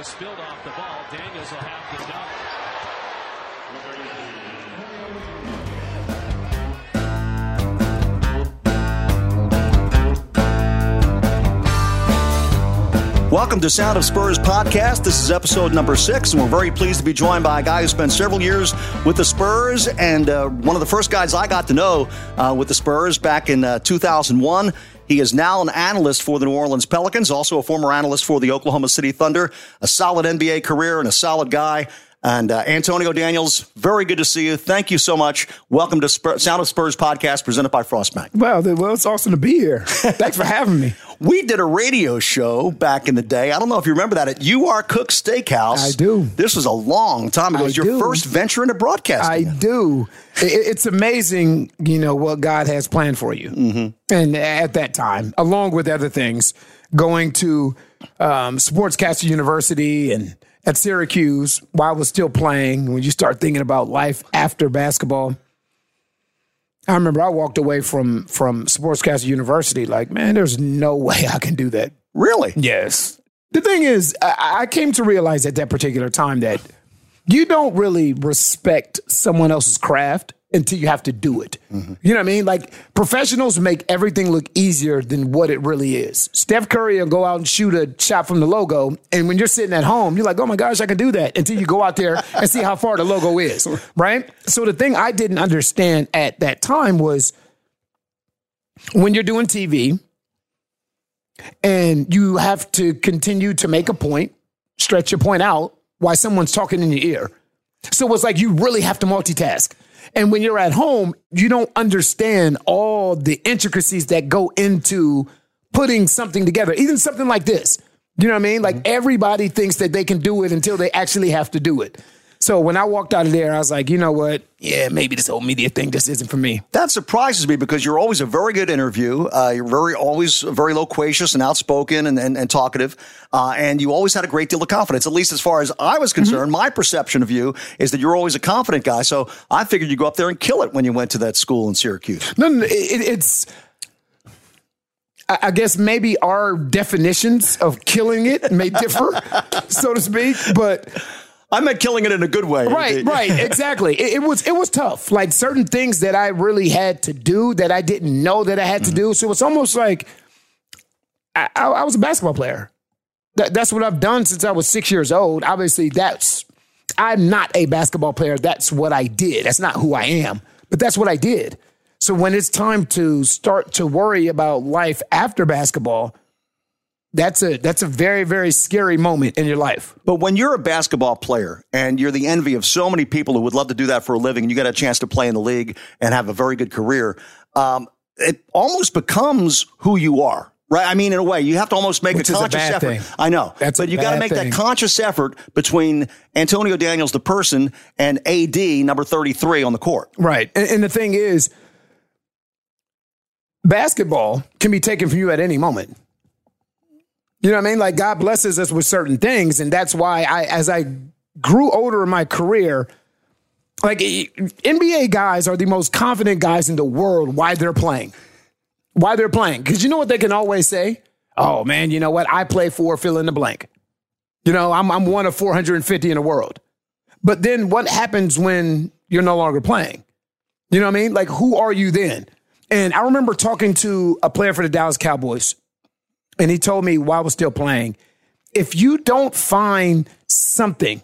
Was spilled off the ball. Daniels will have the dunk. Welcome to Sound of Spurs podcast. This is episode number six, and we're very pleased to be joined by a guy who spent several years with the Spurs, and uh, one of the first guys I got to know uh, with the Spurs back in uh, 2001. He is now an analyst for the New Orleans Pelicans, also a former analyst for the Oklahoma City Thunder. A solid NBA career and a solid guy. And uh, Antonio Daniels, very good to see you. Thank you so much. Welcome to Spur- Sound of Spurs podcast presented by Frostbank. Well, well, it's awesome to be here. Thanks for having me. We did a radio show back in the day. I don't know if you remember that at UR Cook Steakhouse. I do. This was a long time ago. It I was your do. first venture into broadcasting. I do. It's amazing, you know, what God has planned for you. Mm-hmm. And at that time, along with other things, going to um, Sportscaster University and at Syracuse while I was still playing, when you start thinking about life after basketball. I remember I walked away from from Sportscaster University like, man, there's no way I can do that. really? Yes. The thing is, I, I came to realize at that particular time that you don't really respect someone else's craft until you have to do it. You know what I mean? Like professionals make everything look easier than what it really is. Steph Curry will go out and shoot a shot from the logo, and when you're sitting at home, you're like, "Oh my gosh, I can do that!" Until you go out there and see how far the logo is, right? So the thing I didn't understand at that time was when you're doing TV and you have to continue to make a point, stretch your point out while someone's talking in your ear. So it's like you really have to multitask. And when you're at home, you don't understand all the intricacies that go into putting something together, even something like this. You know what I mean? Like mm-hmm. everybody thinks that they can do it until they actually have to do it. So when I walked out of there, I was like, you know what? Yeah, maybe this whole media thing just isn't for me. That surprises me because you're always a very good interview. Uh, you're very always very loquacious and outspoken and, and, and talkative, uh, and you always had a great deal of confidence. At least as far as I was concerned, my perception of you is that you're always a confident guy. So I figured you'd go up there and kill it when you went to that school in Syracuse. No, no, it, it's. I I guess maybe our definitions of killing it may differ, so to speak. But I meant killing it in a good way. right, right, exactly. It, it was it was tough. Like certain things that I really had to do that I didn't know that I had to mm-hmm. do. So it's almost like I, I, I was a basketball player. That, that's what I've done since I was six years old. Obviously, that's I'm not a basketball player. That's what I did. That's not who I am, but that's what I did. So when it's time to start to worry about life after basketball, that's a that's a very very scary moment in your life. But when you're a basketball player and you're the envy of so many people who would love to do that for a living, and you get a chance to play in the league and have a very good career, um, it almost becomes who you are. Right. I mean, in a way, you have to almost make Which a a conscious bad effort. thing. I know, That's a but you got to make thing. that conscious effort between Antonio Daniels, the person, and AD number 33 on the court. Right. And, and the thing is, basketball can be taken from you at any moment. You know what I mean? Like God blesses us with certain things. And that's why I, as I grew older in my career, like NBA guys are the most confident guys in the world why they're playing. Why they're playing. Because you know what they can always say? Oh man, you know what? I play for fill in the blank. You know, I'm I'm one of 450 in the world. But then what happens when you're no longer playing? You know what I mean? Like who are you then? And I remember talking to a player for the Dallas Cowboys, and he told me while I was still playing, if you don't find something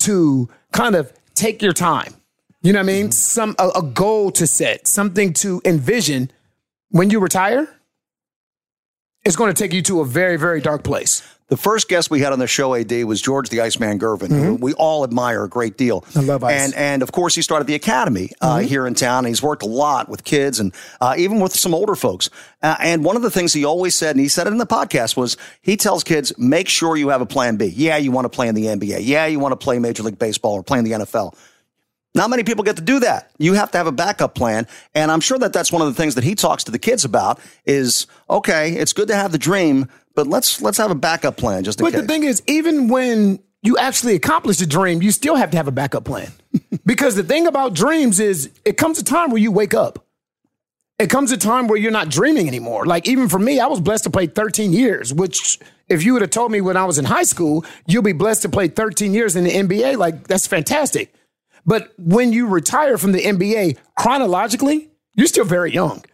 to kind of take your time, you know what I mean? Mm-hmm. Some a, a goal to set, something to envision when you retire, it's going to take you to a very, very dark place. The first guest we had on the show, AD, was George the Iceman Gervin, who we all admire a great deal. Mm-hmm. I love Ice. Mm-hmm. And, and of course, he started the academy uh, here in town. And he's worked a lot with kids and uh, even with some older folks. Uh, and one of the things he always said, and he said it in the podcast, was he tells kids, make sure you have a plan B. Yeah, you want to play in the NBA. Yeah, you want to play Major League Baseball or play in the NFL. Not many people get to do that. You have to have a backup plan. And I'm sure that that's one of the things that he talks to the kids about is, okay, it's good to have the dream, but let's, let's have a backup plan just in But case. the thing is, even when you actually accomplish a dream, you still have to have a backup plan. because the thing about dreams is it comes a time where you wake up. It comes a time where you're not dreaming anymore. Like even for me, I was blessed to play 13 years, which if you would have told me when I was in high school, you'll be blessed to play 13 years in the NBA, like that's fantastic. But when you retire from the NBA chronologically, you're still very young.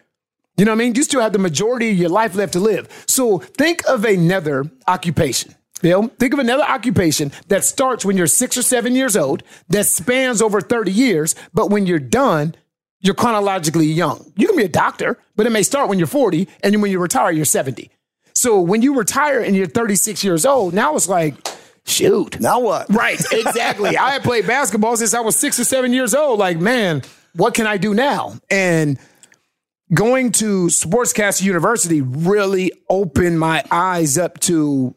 You know what I mean? You still have the majority of your life left to live. So think of another occupation. You know, think of another occupation that starts when you're six or seven years old, that spans over 30 years, but when you're done, you're chronologically young. You can be a doctor, but it may start when you're 40, and when you retire, you're 70. So when you retire and you're 36 years old, now it's like, shoot. now what? Right, exactly. I had played basketball since I was six or seven years old. Like, man, what can I do now? And going to Sportscaster University really opened my eyes up to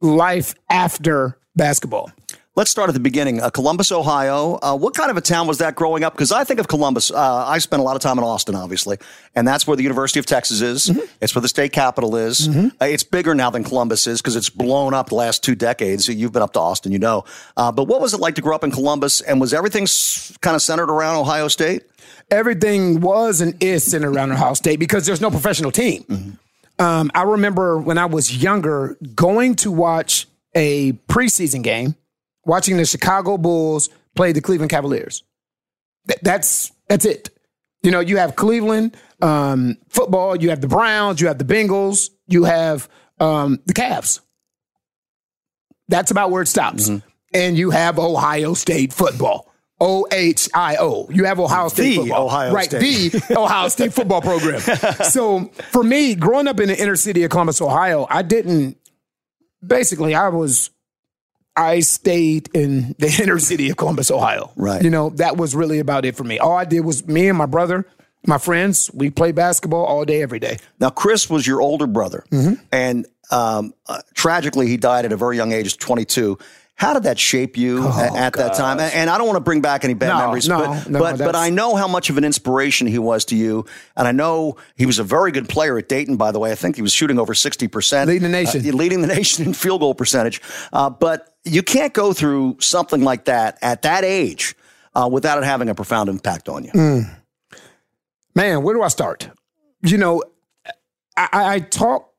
life after basketball. Let's start at the beginning. Uh, Columbus, Ohio. Uh, what kind of a town was that growing up? Because I think of Columbus. Uh, I spent a lot of time in Austin, obviously, and that's where the University of Texas is. Mm-hmm. It's where the state capital is. Uh, it's bigger now than Columbus is because it's blown up the last two decades. You've been up to Austin, you know. Uh, but what was it like to grow up in Columbus? And was everything s- kind of centered around Ohio State? everything was and is centered around Ohio State because there's no professional team. Um, I remember when I was younger going to watch a preseason game, watching the Chicago Bulls play the Cleveland Cavaliers. Th- that's that's it. You know, you have Cleveland um, football, you have the Browns, you have the Bengals, you have um, the Cavs. That's about where it stops. And you have Ohio State football. O H I O. You have Ohio State The football. Ohio right, State. the Ohio State football program. so for me, growing up in the inner city of Columbus, Ohio, I didn't basically I was I stayed in the inner city of Columbus, Ohio. Right. You know, that was really about it for me. All I did was me and my brother, my friends, we played basketball all day, every day. Now, Chris was your older brother, Mm-hmm. and um, uh, tragically, he died at a very young age, 22. How did that shape you a- at that time? And, I don't want to bring back any bad Oh, No, memories, no, but no, but, but I know how much of an inspiration he was to you, and I know he was a very good player at Dayton. By the way, I think he was shooting over 60 percent, Leading the nation. leading the nation in field goal percentage. Uh, but you can't go through something like that at that age uh, without it having a profound impact on you. Mm. Man, where do I start? You know, I, I talk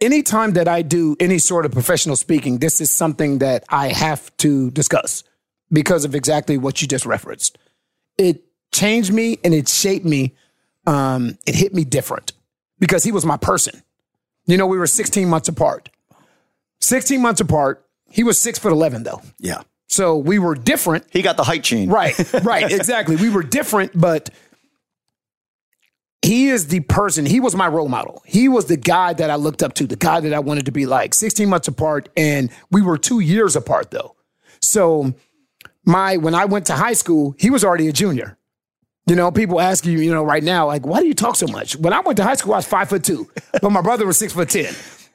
anytime that I do any sort of professional speaking, this is something that I have to discuss because of exactly what you just referenced. It changed me and it shaped me. Um, it hit me different because he was my person. You know, we were 16 months apart. 16 months apart. He was six foot 11, though. Yeah, So we were different. he got the height gene. Right, right, exactly. We were different, but he is the person, he was my role model. He was the guy that I looked up to, the guy that I wanted to be like. 16 months apart, and we were two years apart though. So my when I went to high school, he was already a junior. You know, people ask you, you know, right now, like, why do you talk so much? When I went to high school, I was five foot two, but my brother was six foot ten.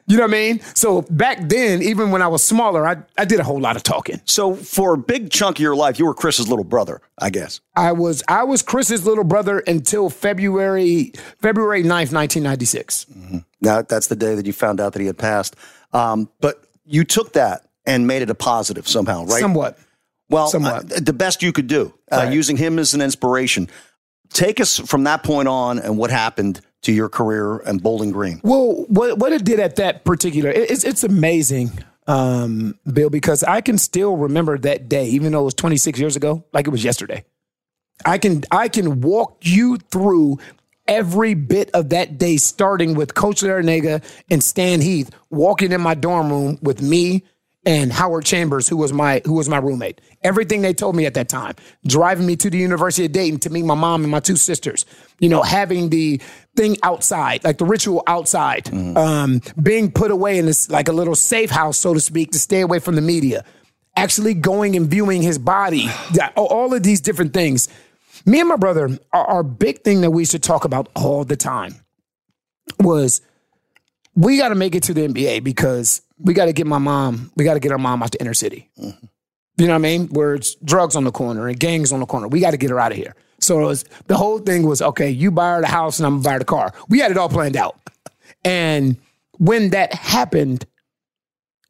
You know what I mean? So back then, even when I was smaller, I, I did a whole lot of talking. So for a big chunk of your life, you were Chris's little brother, I guess. I was I was Chris's little brother until February February 9th, 1996. Now that's the day that you found out that he had passed. Um, but you took that and made it a positive somehow, right? Somewhat. Well, Somewhat. uh, the best you could do, uh, Right. using him as an inspiration. Take us from that point on and what happened to your career and Bowling Green. Well, what what it did at that particular, it- it's it's amazing, um, Bill, because I can still remember that day, even though it was 26 years ago, like it was yesterday. I can I can walk you through every bit of that day, starting with Coach Larranaga and Stan Heath walking in my dorm room with me and Howard Chambers, who was my who was my roommate. Everything they told me at that time, driving me to the University of Dayton to meet my mom and my two sisters. You know, having the thing outside, like the ritual outside, um, being put away in this like a little safe house, so to speak, to stay away from the media. Actually going and viewing his body, all of these different things. Me and my brother, our, our big thing that we used to talk about all the time was we got to make it to the NBA because we got to get my mom, we got to get our mom out the inner city. You know what I mean? Where it's drugs on the corner and gangs on the corner. We got to get her out of here. So was the whole thing was okay. You buy her the house and I'm gonna buy her the car. We had it all planned out. And when that happened,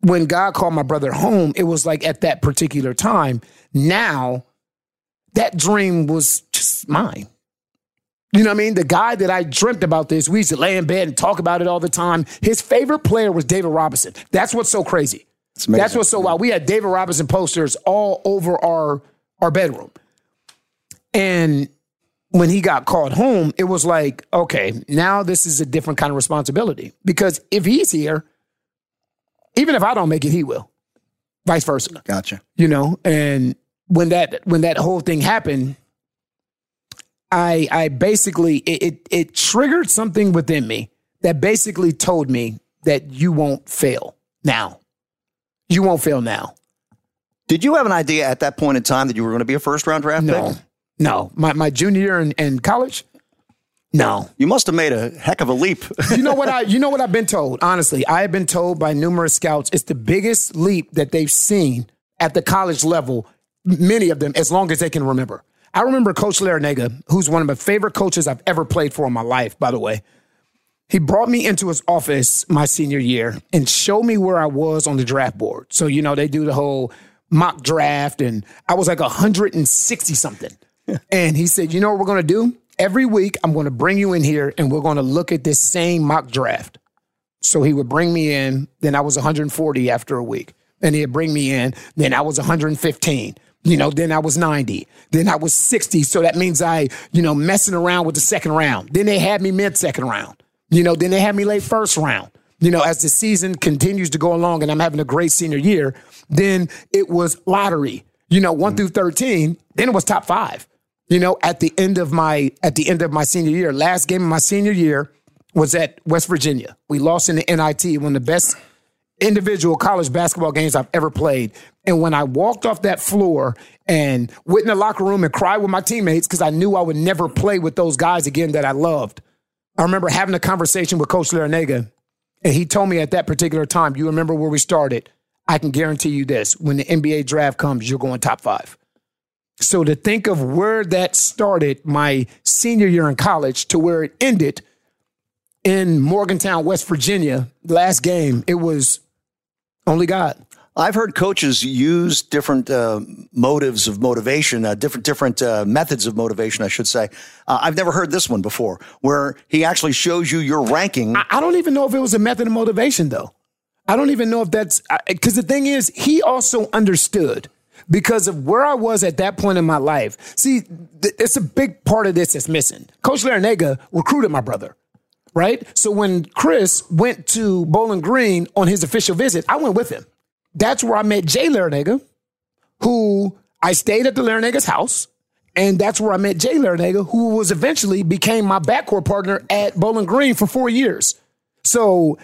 when God called my brother home, it was like at that particular time. Now, that dream was just mine. You know what I mean? The guy that I dreamt about this, we used to lay in bed and talk about it all the time. His favorite player was David Robinson. That's what's so crazy. That's what's so wild. We had David Robinson posters all over our our bedroom. And when he got called home, it was like, okay, now this is a different kind of responsibility. Because if he's here, even if I don't make it, he will. Vice versa Gotcha. you know and when that when that whole thing happened i i basically it, it it triggered something within me that basically told me that you won't fail now you won't fail now Did you have an idea at that point in time that you were going to be a first round draft no pick? no my, my junior year in, in college no You must have made a heck of a leap. you know what I you know what I've been told? Honestly, I have been told by numerous scouts it's the biggest leap that they've seen at the college level, many of them, as long as they can remember. I remember Coach Larranaga, who's one of my favorite coaches I've ever played for in my life, by the way. He brought me into his office my senior year and showed me where I was on the draft board. So, you know, they do the whole mock draft, and I was like 160 something. and he said, You know what we're going to do? Every week, I'm going to bring you in here and we're going to look at this same mock draft. So he would bring me in, then I was 140 after a week. And he'd bring me in, then I was 115. You know, then I was 90. Then I was 60. So that means I, you know, messing around with the second round. Then they had me mid second round. You know, then they had me late first round. You know, as the season continues to go along and I'm having a great senior year, then it was lottery, you know, one mm. through 13. Then it was top five. You know, at the end of my at the end of my senior year, last game of my senior year was at West Virginia. We lost in the NIT, one of the best individual college basketball games I've ever played. And when I walked off that floor and went in the locker room and cried with my teammates because I knew I would never play with those guys again that I loved. I remember having a conversation with Coach Larranaga, and he told me at that particular time, "You remember where we started? I can guarantee you this: when the NBA draft comes, you're going top five. So to think of where that started my senior year in college to where it ended in Morgantown, West Virginia, last game, it was only God. I've heard coaches use different uh, motives of motivation, uh, different different uh, methods of motivation, I should say. Uh, I've never heard this one before, where he actually shows you your ranking. I, I don't even know if it was a method of motivation, though. I don't even know if that's because the thing is, he also understood because of where I was at that point in my life. See, th- it's a big part of this that's missing. Coach Larranaga recruited my brother, right? So when Chris went to Bowling Green on his official visit, I went with him. That's where I met Jay Larranaga, who I stayed at the Larranaga's house. And that's where I met Jay Larranaga, who was eventually became my backcourt partner at Bowling Green for four years. So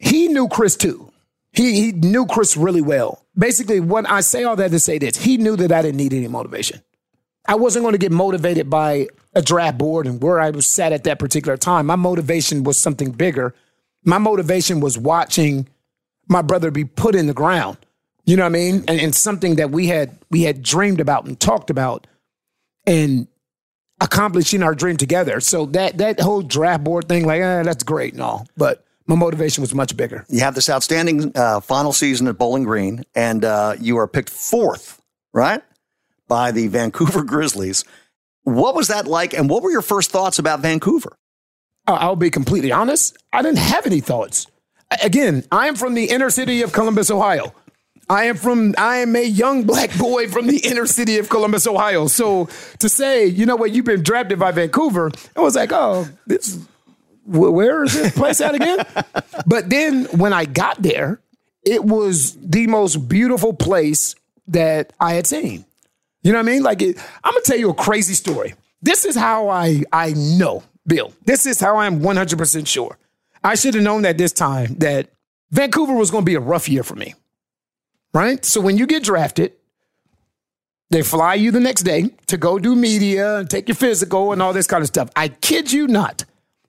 he knew Chris too. He he knew Chris really well. Basically, when I say all that to say this, he knew that I didn't need any motivation. I wasn't going to get motivated by a draft board and where I was sat at that particular time. My motivation was something bigger, My motivation was watching my brother be put in the ground. You know what I mean? And, and something that we had we had dreamed about and talked about and accomplishing our dream together. So that that whole draft board thing, like, eh, that's great and all. But my motivation was much bigger. You have this outstanding uh, final season at Bowling Green, and uh, you are picked fourth, right, by the Vancouver Grizzlies. What was that like, and what were your first thoughts about Vancouver? Uh, I'll be completely honest. I didn't have any thoughts. Again, I am from the inner city of Columbus, Ohio. I am from I am a young black boy from the inner city of Columbus, Ohio. So to say, you know what, you've been drafted by Vancouver, I was like, oh, this where is this place at again? but then when I got there, it was the most beautiful place that I had seen. You know what I mean? Like, it, I'm gonna tell you a crazy story. This is how I I know, Bill. This is how I'm 100 percent sure. I should have known that this time that Vancouver was to be a rough year for me. Right? So when you get drafted, they fly you the next day to go do media and take your physical and all this kind of stuff. I kid you not.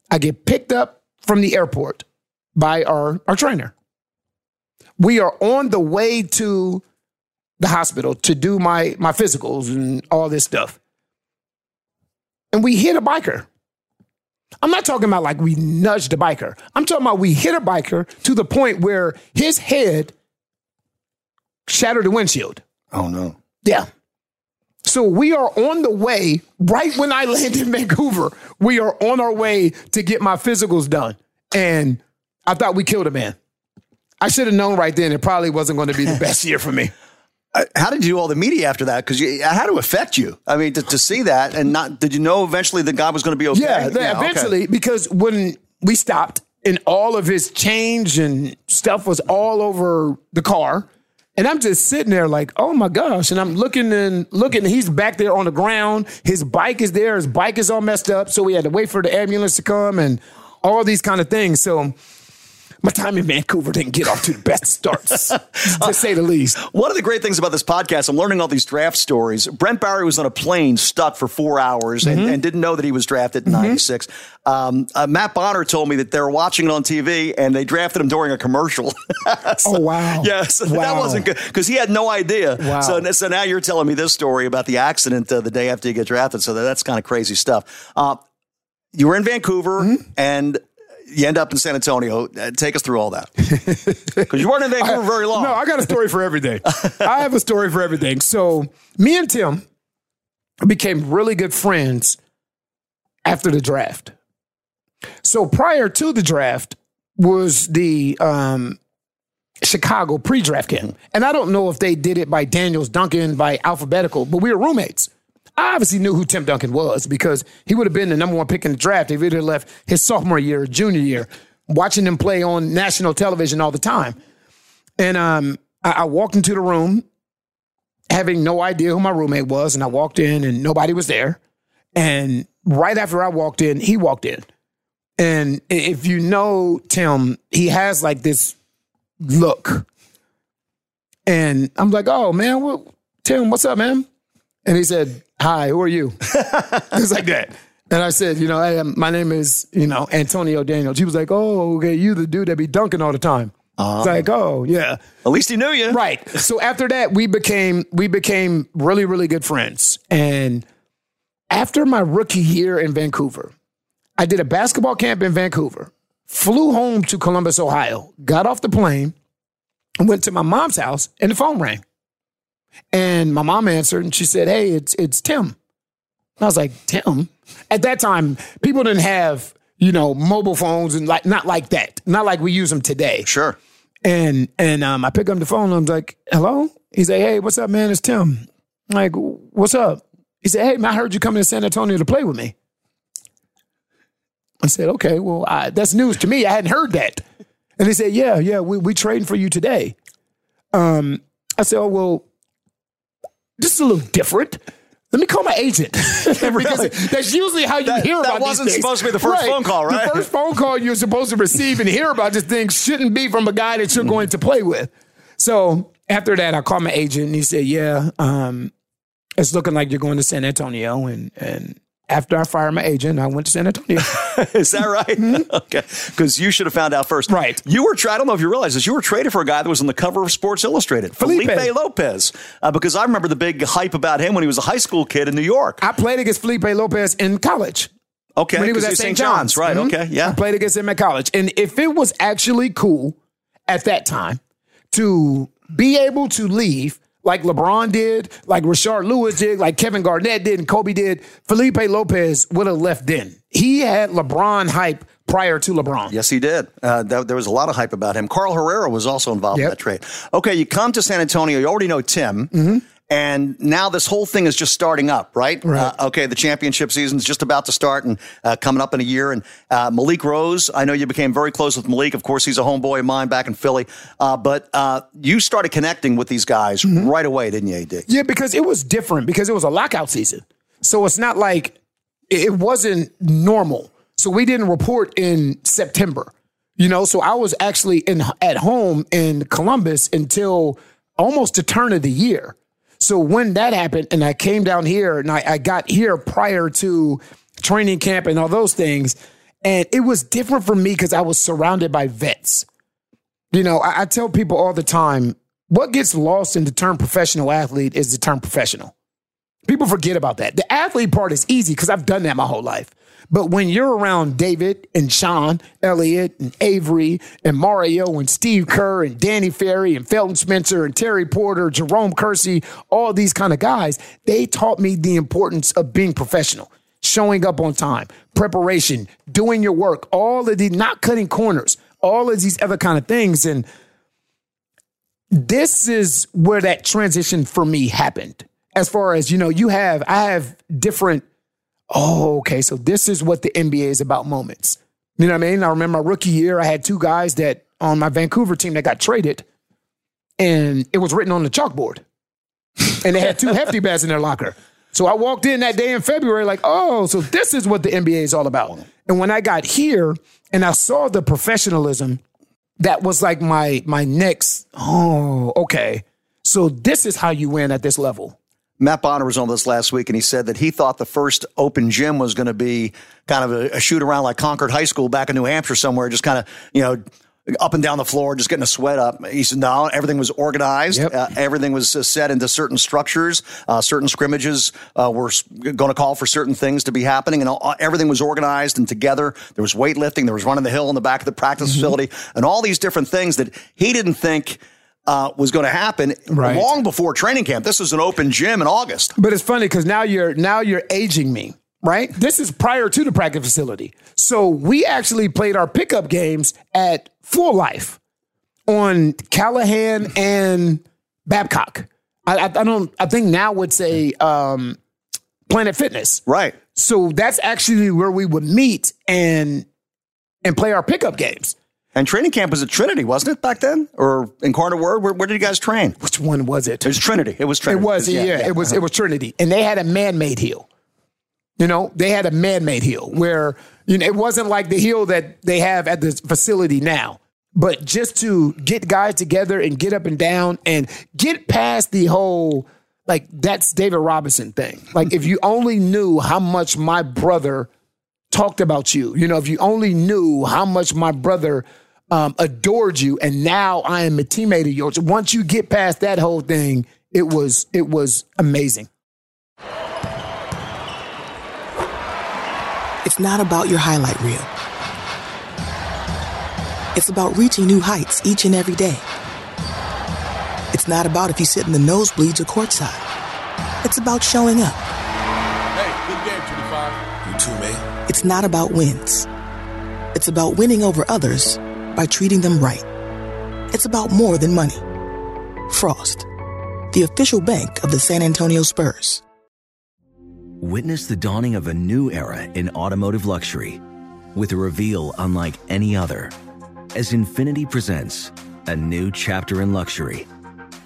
I get picked up from the airport by our, our trainer. We are on the way to the hospital to do my, my physicals and all this stuff. And we hit a biker. I'm not talking about like we nudged a biker. I'm talking about we hit a biker to the point where his head shattered the windshield. Oh, no. Yeah. So we are on the way, right when I land in Vancouver, we are on our way to get my physicals done. And I thought we killed a man. I should have known right then it probably wasn't going to be the best year for me. Uh, how did you do all the media after that? Because it had to affect you. I mean, to, to, see that and not, did you know eventually the guy was going to be okay? Yeah, yeah eventually, okay. because when we stopped and all of his change and stuff was all over the car, and I'm just sitting there like, oh my gosh. And I'm looking and looking. He's back there on the ground. His bike is there. His bike is all messed up. So we had to wait for the ambulance to come and all these kind of things. So my time in Vancouver didn't get off to the best starts, to say the least. One of the great things about this podcast, I'm learning all these draft stories. Brent Barry was on a plane stuck for four hours mm-hmm. and, and, didn't know that he was drafted in mm-hmm. 96. Um, uh, Matt Bonner told me that they were watching it on TV and they drafted him during a commercial. so, oh, wow. Yes, wow. that wasn't good because he had no idea. Wow. So, so now you're telling me this story about the accident uh, the day after you get drafted. So that, that's kind of crazy stuff. Uh, you were in Vancouver mm-hmm. and you end up in San Antonio. Uh, take us through all that because you weren't in Vancouver very long. No, I got a story for everything. I have a story for everything. So me and Tim became really good friends after the draft. So prior to the draft was the um, Chicago pre-draft camp, and I don't know if they did it by Daniels Duncan by alphabetical, but we were roommates. I obviously knew who Tim Duncan was because he would have been the number one pick in the draft if he'd have left his sophomore year or junior year, watching him play on national television all the time. And um, I, I walked into the room having no idea who my roommate was, and I walked in and nobody was there. And right after I walked in, he walked in. And if you know Tim, he has like this look. And I'm like, oh man, what, Tim, what's up, man? And he said, Hi, who are you? It's like that. And I said, you know, hey, my name is, you know, Antonio Daniels. He was like, oh, okay, you the dude that be dunking all the time. Uh-huh. It's like, oh, yeah. At least he knew you. Right. So after that, we became we became really, really good friends. And after my rookie year in Vancouver, I did a basketball camp in Vancouver, flew home to Columbus, Ohio, got off the plane, went to my mom's house, and the phone rang. And my mom answered and she said, Hey, it's it's Tim. And I was like, Tim? At that time, people didn't have, you know, mobile phones and like not like that. Not like we use them today. Sure. And and um, I pick up the phone and I'm like, hello? He's like, Hey, what's up, man? It's Tim. I'm like, what's up? He said, Hey, man, I heard you coming to San Antonio to play with me. I said, okay, well, I, that's news to me. I hadn't heard that. And he said, yeah, yeah, we we trading for you today. Um, I said, oh well, this is a little different. Let me call my agent because that's usually how you that, hear about That wasn't supposed to be the first right. phone call, right? The first phone call you're supposed to receive and hear about this thing shouldn't be from a guy that you're going to play with. So after that, I called my agent and he said, "Yeah, um, it's looking like you're going to San Antonio, and and after I fired my agent, I went to San Antonio. Is that right? Mm-hmm. okay. Because you should have found out first. Right. You were, I don't know if you realize this, you were traded for a guy that was on the cover of Sports Illustrated, Felipe, Felipe Lopez. Uh, because I remember the big hype about him when he was a high school kid in New York. I played against Felipe Lopez in college. Okay. When he was at St. John's. Right. Mhm. Okay. Yeah. I played against him at college. And if it was actually cool at that time to be able to leave like LeBron did, like Rashard Lewis did, like Kevin Garnett did, and Kobe did, Felipe Lopez would have left then. He had LeBron hype prior to LeBron. Yes, he did. Uh, th- there was a lot of hype about him. Carl Herrera was also involved in that trade. Okay, you come to San Antonio. You already know Tim. And now this whole thing is just starting up, right? Right. Uh, okay, the championship season is just about to start and uh, coming up in a year. And uh, Malik Rose, I know you became very close with Malik. Of course, he's a homeboy of mine back in Philly. Uh, but uh, you started connecting with these guys Mm-hmm. right away, didn't you, Dick? Yeah, because it was different because it was a lockout season. So it's not like it wasn't normal. So we didn't report in September. You know, so I was actually in at home in Columbus until almost the turn of the year. So when that happened and I came down here and I, I got here prior to training camp and all those things, and it was different for me because I was surrounded by vets. You know, I, I tell people all the time, what gets lost in the term professional athlete is the term professional. People forget about that. The athlete part is easy because I've done that my whole life. But when you're around David and Sean Elliott and Avery and Mario and Steve Kerr and Danny Ferry and Felton Spencer and Terry Porter, Jerome Kersey, all these kind of guys, they taught me the importance of being professional, showing up on time, preparation, doing your work, all of the not cutting corners, all of these other kind of things. And this is where that transition for me happened. As far as, you know, you have, I have different, oh, okay, so this is what the NBA is about moments. You know what I mean? I remember my rookie year, I had two guys that on my Vancouver team that got traded, and it was written on the chalkboard. and they had two hefty bats in their locker. So I walked in that day in February, like, oh, so this is what the NBA is all about. And when I got here and I saw the professionalism, that was like my my next, oh, okay. So this is how you win at this level. Matt Bonner was on this last week, and he said that he thought the first open gym was going to be kind of a, a shoot around like Concord High School back in New Hampshire somewhere, just kind of, you know, up and down the floor, just getting a sweat up. He said, no, everything was organized. Yep. Uh, everything was uh, set into certain structures. Uh, certain scrimmages uh, were going to call for certain things to be happening, and all, everything was organized and together. There was weightlifting, there was running the hill in the back of the practice Mm-hmm. facility, and all these different things that he didn't think. Uh, was going to happen Right. long before training camp. This was an open gym in August. But it's funny because now you're now you're aging me, right? This is prior to the practice facility. So we actually played our pickup games at Full Life on Callaghan and Babcock. I, I, I don't. I think now would say um, Planet Fitness. Right. So that's actually where we would meet and and play our pickup games. And training camp was at Trinity, wasn't it back then? Or Incarnate Word? Where, where did you guys train? Which one was it? It was Trinity. It was Trinity. It was, yeah, it was, it was uh-huh. Trinity, and they had a man-made hill. You know, they had a man-made hill where you know it wasn't like the hill that they have at the facility now. But just to get guys together and get up and down and get past the whole like that's David Robinson thing. Like if you only knew how much my brother talked about you, you know, if you only knew how much my brother um, adored you, and now I am a teammate of yours. Once you get past that whole thing, it was it was amazing. It's not about your highlight reel. It's about reaching new heights each and every day. It's not about if you sit in the nosebleeds or courtside. It's about showing up. Hey, good game, 25. You too, man. It's not about wins. It's about winning over others by treating them right. It's about more than money. Frost, the official bank of the San Antonio Spurs. Witness the dawning of a new era in automotive luxury with a reveal unlike any other as Infiniti presents a new chapter in luxury,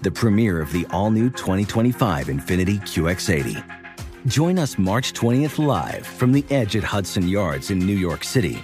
the premiere of the all new 2025 Infiniti QX80. Join us March 20th live from the edge at Hudson Yards in New York City,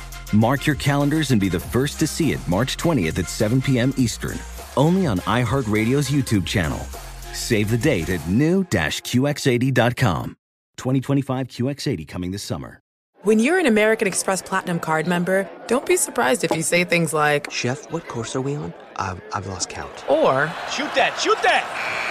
Mark your calendars and be the first to see it March 20th at 7 p.m. Eastern, only on iHeartRadio's YouTube channel. Save the date at new-QX80.com. 2025 QX80 coming this summer. When you're an American Express Platinum card member, don't be surprised if you say things like, Chef, what course are we on? I've, I've lost count. or, Shoot that, shoot that!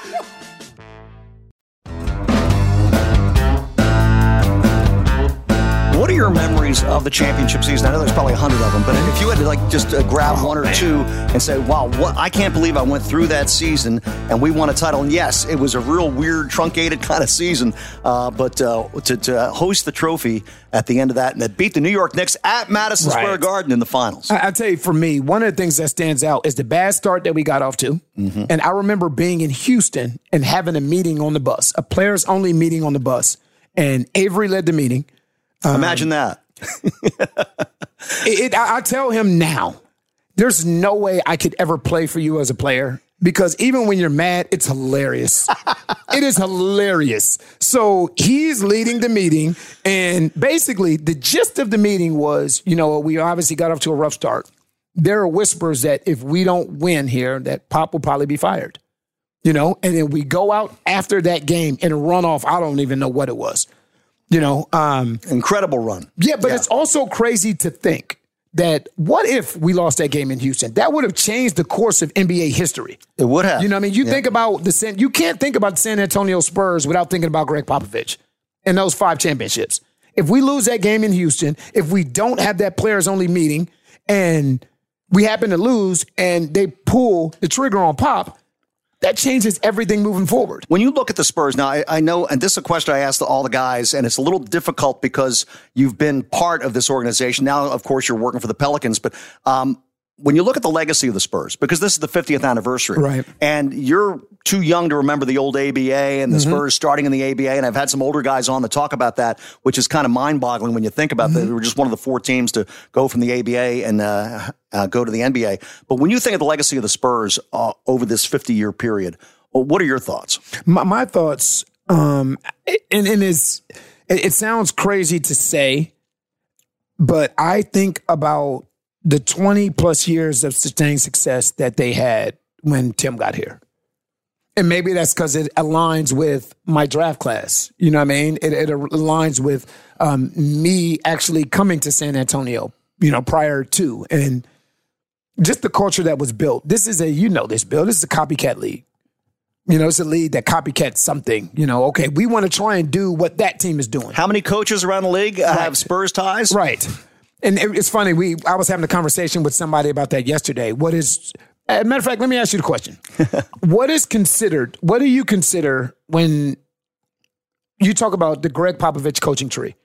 What are your memories of the championship season? I know there's probably a hundred of them, but if you had to like just uh, grab one or two and say, "Wow, what I can't believe I went through that season and we won a title." And yes, it was a real weird, truncated kind of season, uh, but uh, to, to host the trophy at the end of that and that beat the New York Knicks at Madison Right. Square Garden in the finals. I, I tell you, for me, one of the things that stands out is the bad start that we got off to. Mm-hmm. And I remember being in Houston and having a meeting on the bus, a players only meeting on the bus. And Avery led the meeting. Um, Imagine that. It, it- I, I tell him now, there's no way I could ever play for you as a player because even when you're mad, it's hilarious. it is hilarious. So he's leading the meeting, and basically the gist of the meeting was, you know, we obviously got off to a rough start. There are whispers that if we don't win here, that Pop will probably be fired. You know, and then we go out after that game in a runoff. I don't even know what it was. You know, um, Incredible run. yeah, but it's also crazy to think that what if we lost that game in Houston? That would have changed the course of NBA history. It would have. You know what I mean? You Yeah. think about the San, you can't think about the San Antonio Spurs without thinking about Gregg Popovich and those five championships. If we lose that game in Houston, if we don't have that players only meeting and we happen to lose and they pull the trigger on Pop, that changes everything moving forward. When you look at the Spurs now, I, I know, and this is a question I asked all the guys, and it's a little difficult because you've been part of this organization. Now, of course, you're working for the Pelicans, but um, when you look at the legacy of the Spurs, because this is the 50th anniversary, Right. And you're too young to remember the old ABA and the Mm-hmm. Spurs starting in the ABA, and I've had some older guys on to talk about that, which is kind of mind-boggling when you think about that. Mm-hmm. They were just one of the four teams to go from the ABA and uh, uh, go to the NBA. But when you think of the legacy of the Spurs uh, over this 50-year period, well, what are your thoughts? my, my thoughts um and, and is it, it sounds crazy to say but i think about the 20 plus years of sustained success that they had when tim got here and maybe that's because it aligns with my draft class you know what i mean it, it aligns with um, me actually coming to san antonio you know prior to and just the culture that was built this is a you know this bill this is a copycat league you know, it's a league that copycats something. You know, okay, we want to try and do what that team is doing. How many coaches around the league uh, have Spurs ties? Right. And it- it's funny. We I was having a conversation with somebody about that yesterday. What is, as a matter of fact, let me ask you the question: What is considered? What do you consider when you talk about the Gregg Popovich coaching tree?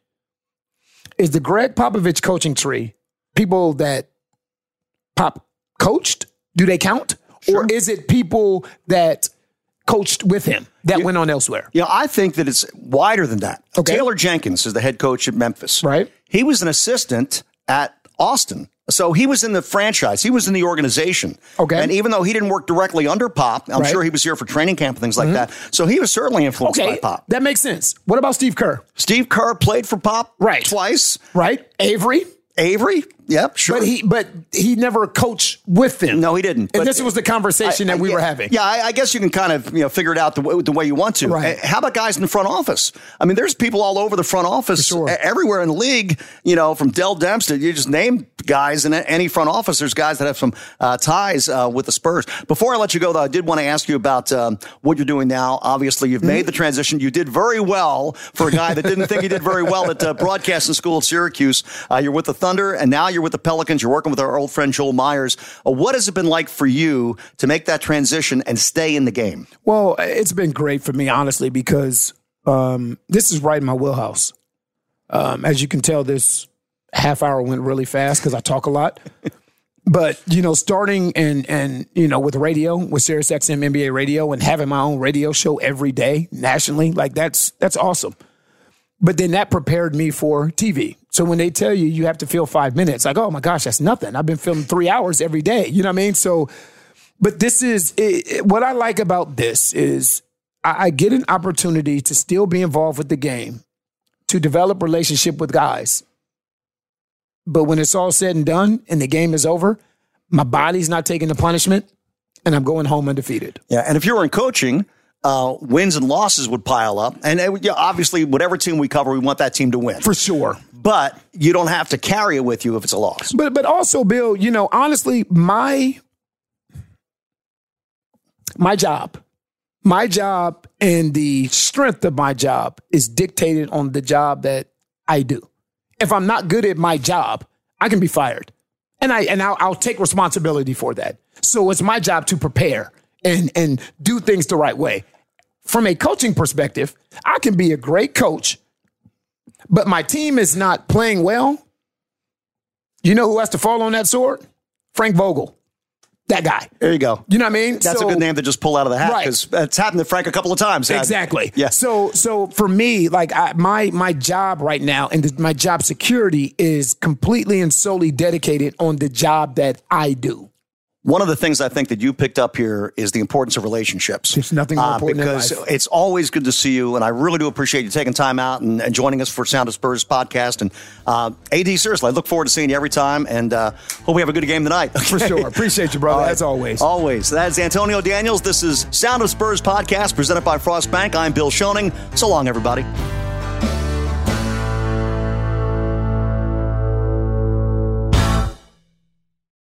Is the Gregg Popovich coaching tree people that Pop coached Do they count? Or is it people that coached with him that went on elsewhere? Yeah, I think that it's wider than that. Okay. Taylor Jenkins is the head coach at Memphis. Right. He was an assistant at Austin. So he was in the franchise. He was in the organization. Okay. And even though he didn't work directly under Pop, I'm Right. sure he was here for training camp and things like mm-hmm. that. So he was certainly influenced Okay, by Pop. that makes sense. What about Steve Kerr? Steve Kerr played for Pop Right. twice. Right? Avery? Avery? Yep, sure. But he but he never coached with them. No, he didn't. And But- this was the conversation I- that we yeah, were having. Yeah, I, I guess you can kind of you know figure it out the way, the way you want to. Right. Uh, How about guys in the front office? I mean, there's people all over the front office, sure. everywhere in the league. You know, from Dell Demps to you just name guys in any front office. There's guys that have some uh, ties uh, with the Spurs. Before I let you go, though, I did want to ask you about um, what you're doing now. Obviously, you've Mm-hmm. made the transition. You did very well for a guy that didn't think he did very well at uh, broadcasting school at Syracuse. Uh, you're with the Thunder, and now you're with the Pelicans. You're working with our old friend Joel Meyers. Uh, what has it been like for you to make that transition and stay in the game? Well, it's been great for me, honestly, because um, this is right in my wheelhouse. Um, as you can tell, this half hour went really fast because I talk a lot. but you know, starting and and you know with radio with Sirius XM NBA Radio and having my own radio show every day nationally, like that's that's awesome. But then that prepared me for TV. So when they tell you you have to fill five minutes, like oh my gosh, that's nothing. I've been filming three hours every day. You know what I mean? So but this is it, it- what I like about this is I, I get an opportunity to still be involved with the game, to develop relationship with guys. But when it's all said and done and the game is over, my body's not taking the punishment, and I'm going home undefeated. Yeah, and if you were in coaching, uh, wins and losses would pile up, and uh, yeah, obviously, whatever team we cover, we want that team to win for sure. But you don't have to carry it with you if it's a loss. But but also, Bill, you know, honestly, my my job, my job, and the strength of my job is dictated on the job that I do. If I'm not good at my job, I can be fired, and I and I'll, I'll take responsibility for that. So it's my job to prepare and and do things the right way. From a coaching perspective, I can be a great coach, but my team is not playing well. You know who has to fall on that sword? Frank Vogel. That guy. There you go. You know what I mean? That's So- a good name to just pull out of the hat Right. because it's happened to Frank a couple of times. Exactly. Yeah. So so for me, like I, my my job right now and the, my job security is completely and solely dedicated on the job that I do. One of the things I think that you picked up here is the importance of relationships. There's nothing more Uh, important because it's always good to see you, and I really do appreciate you taking time out and, and joining us for Sound of Spurs podcast. And uh, AD, seriously, I look forward to seeing you every time, and uh, hope we have a good game tonight. For sure. Appreciate you, brother, right. as always. Always. That is Antonio Daniels. This is Sound of Spurs podcast presented by Frost Bank. I'm Bill Schoening. So long, everybody.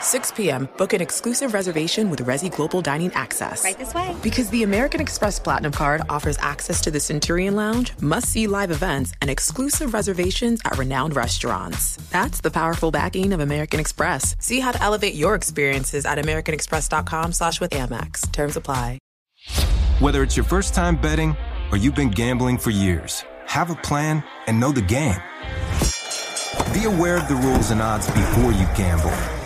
6 p.m., book an exclusive reservation with Resy Global Dining Access. Right this way. Because the American Express Platinum Card offers access to the Centurion Lounge, must see live events, and exclusive reservations at renowned restaurants. That's the powerful backing of American Express. See how to elevate your experiences at AmericanExpress.com slash with Amex. Terms apply. Whether it's your first time betting or you've been gambling for years, have a plan and know the game. Be aware of the rules and odds before you gamble.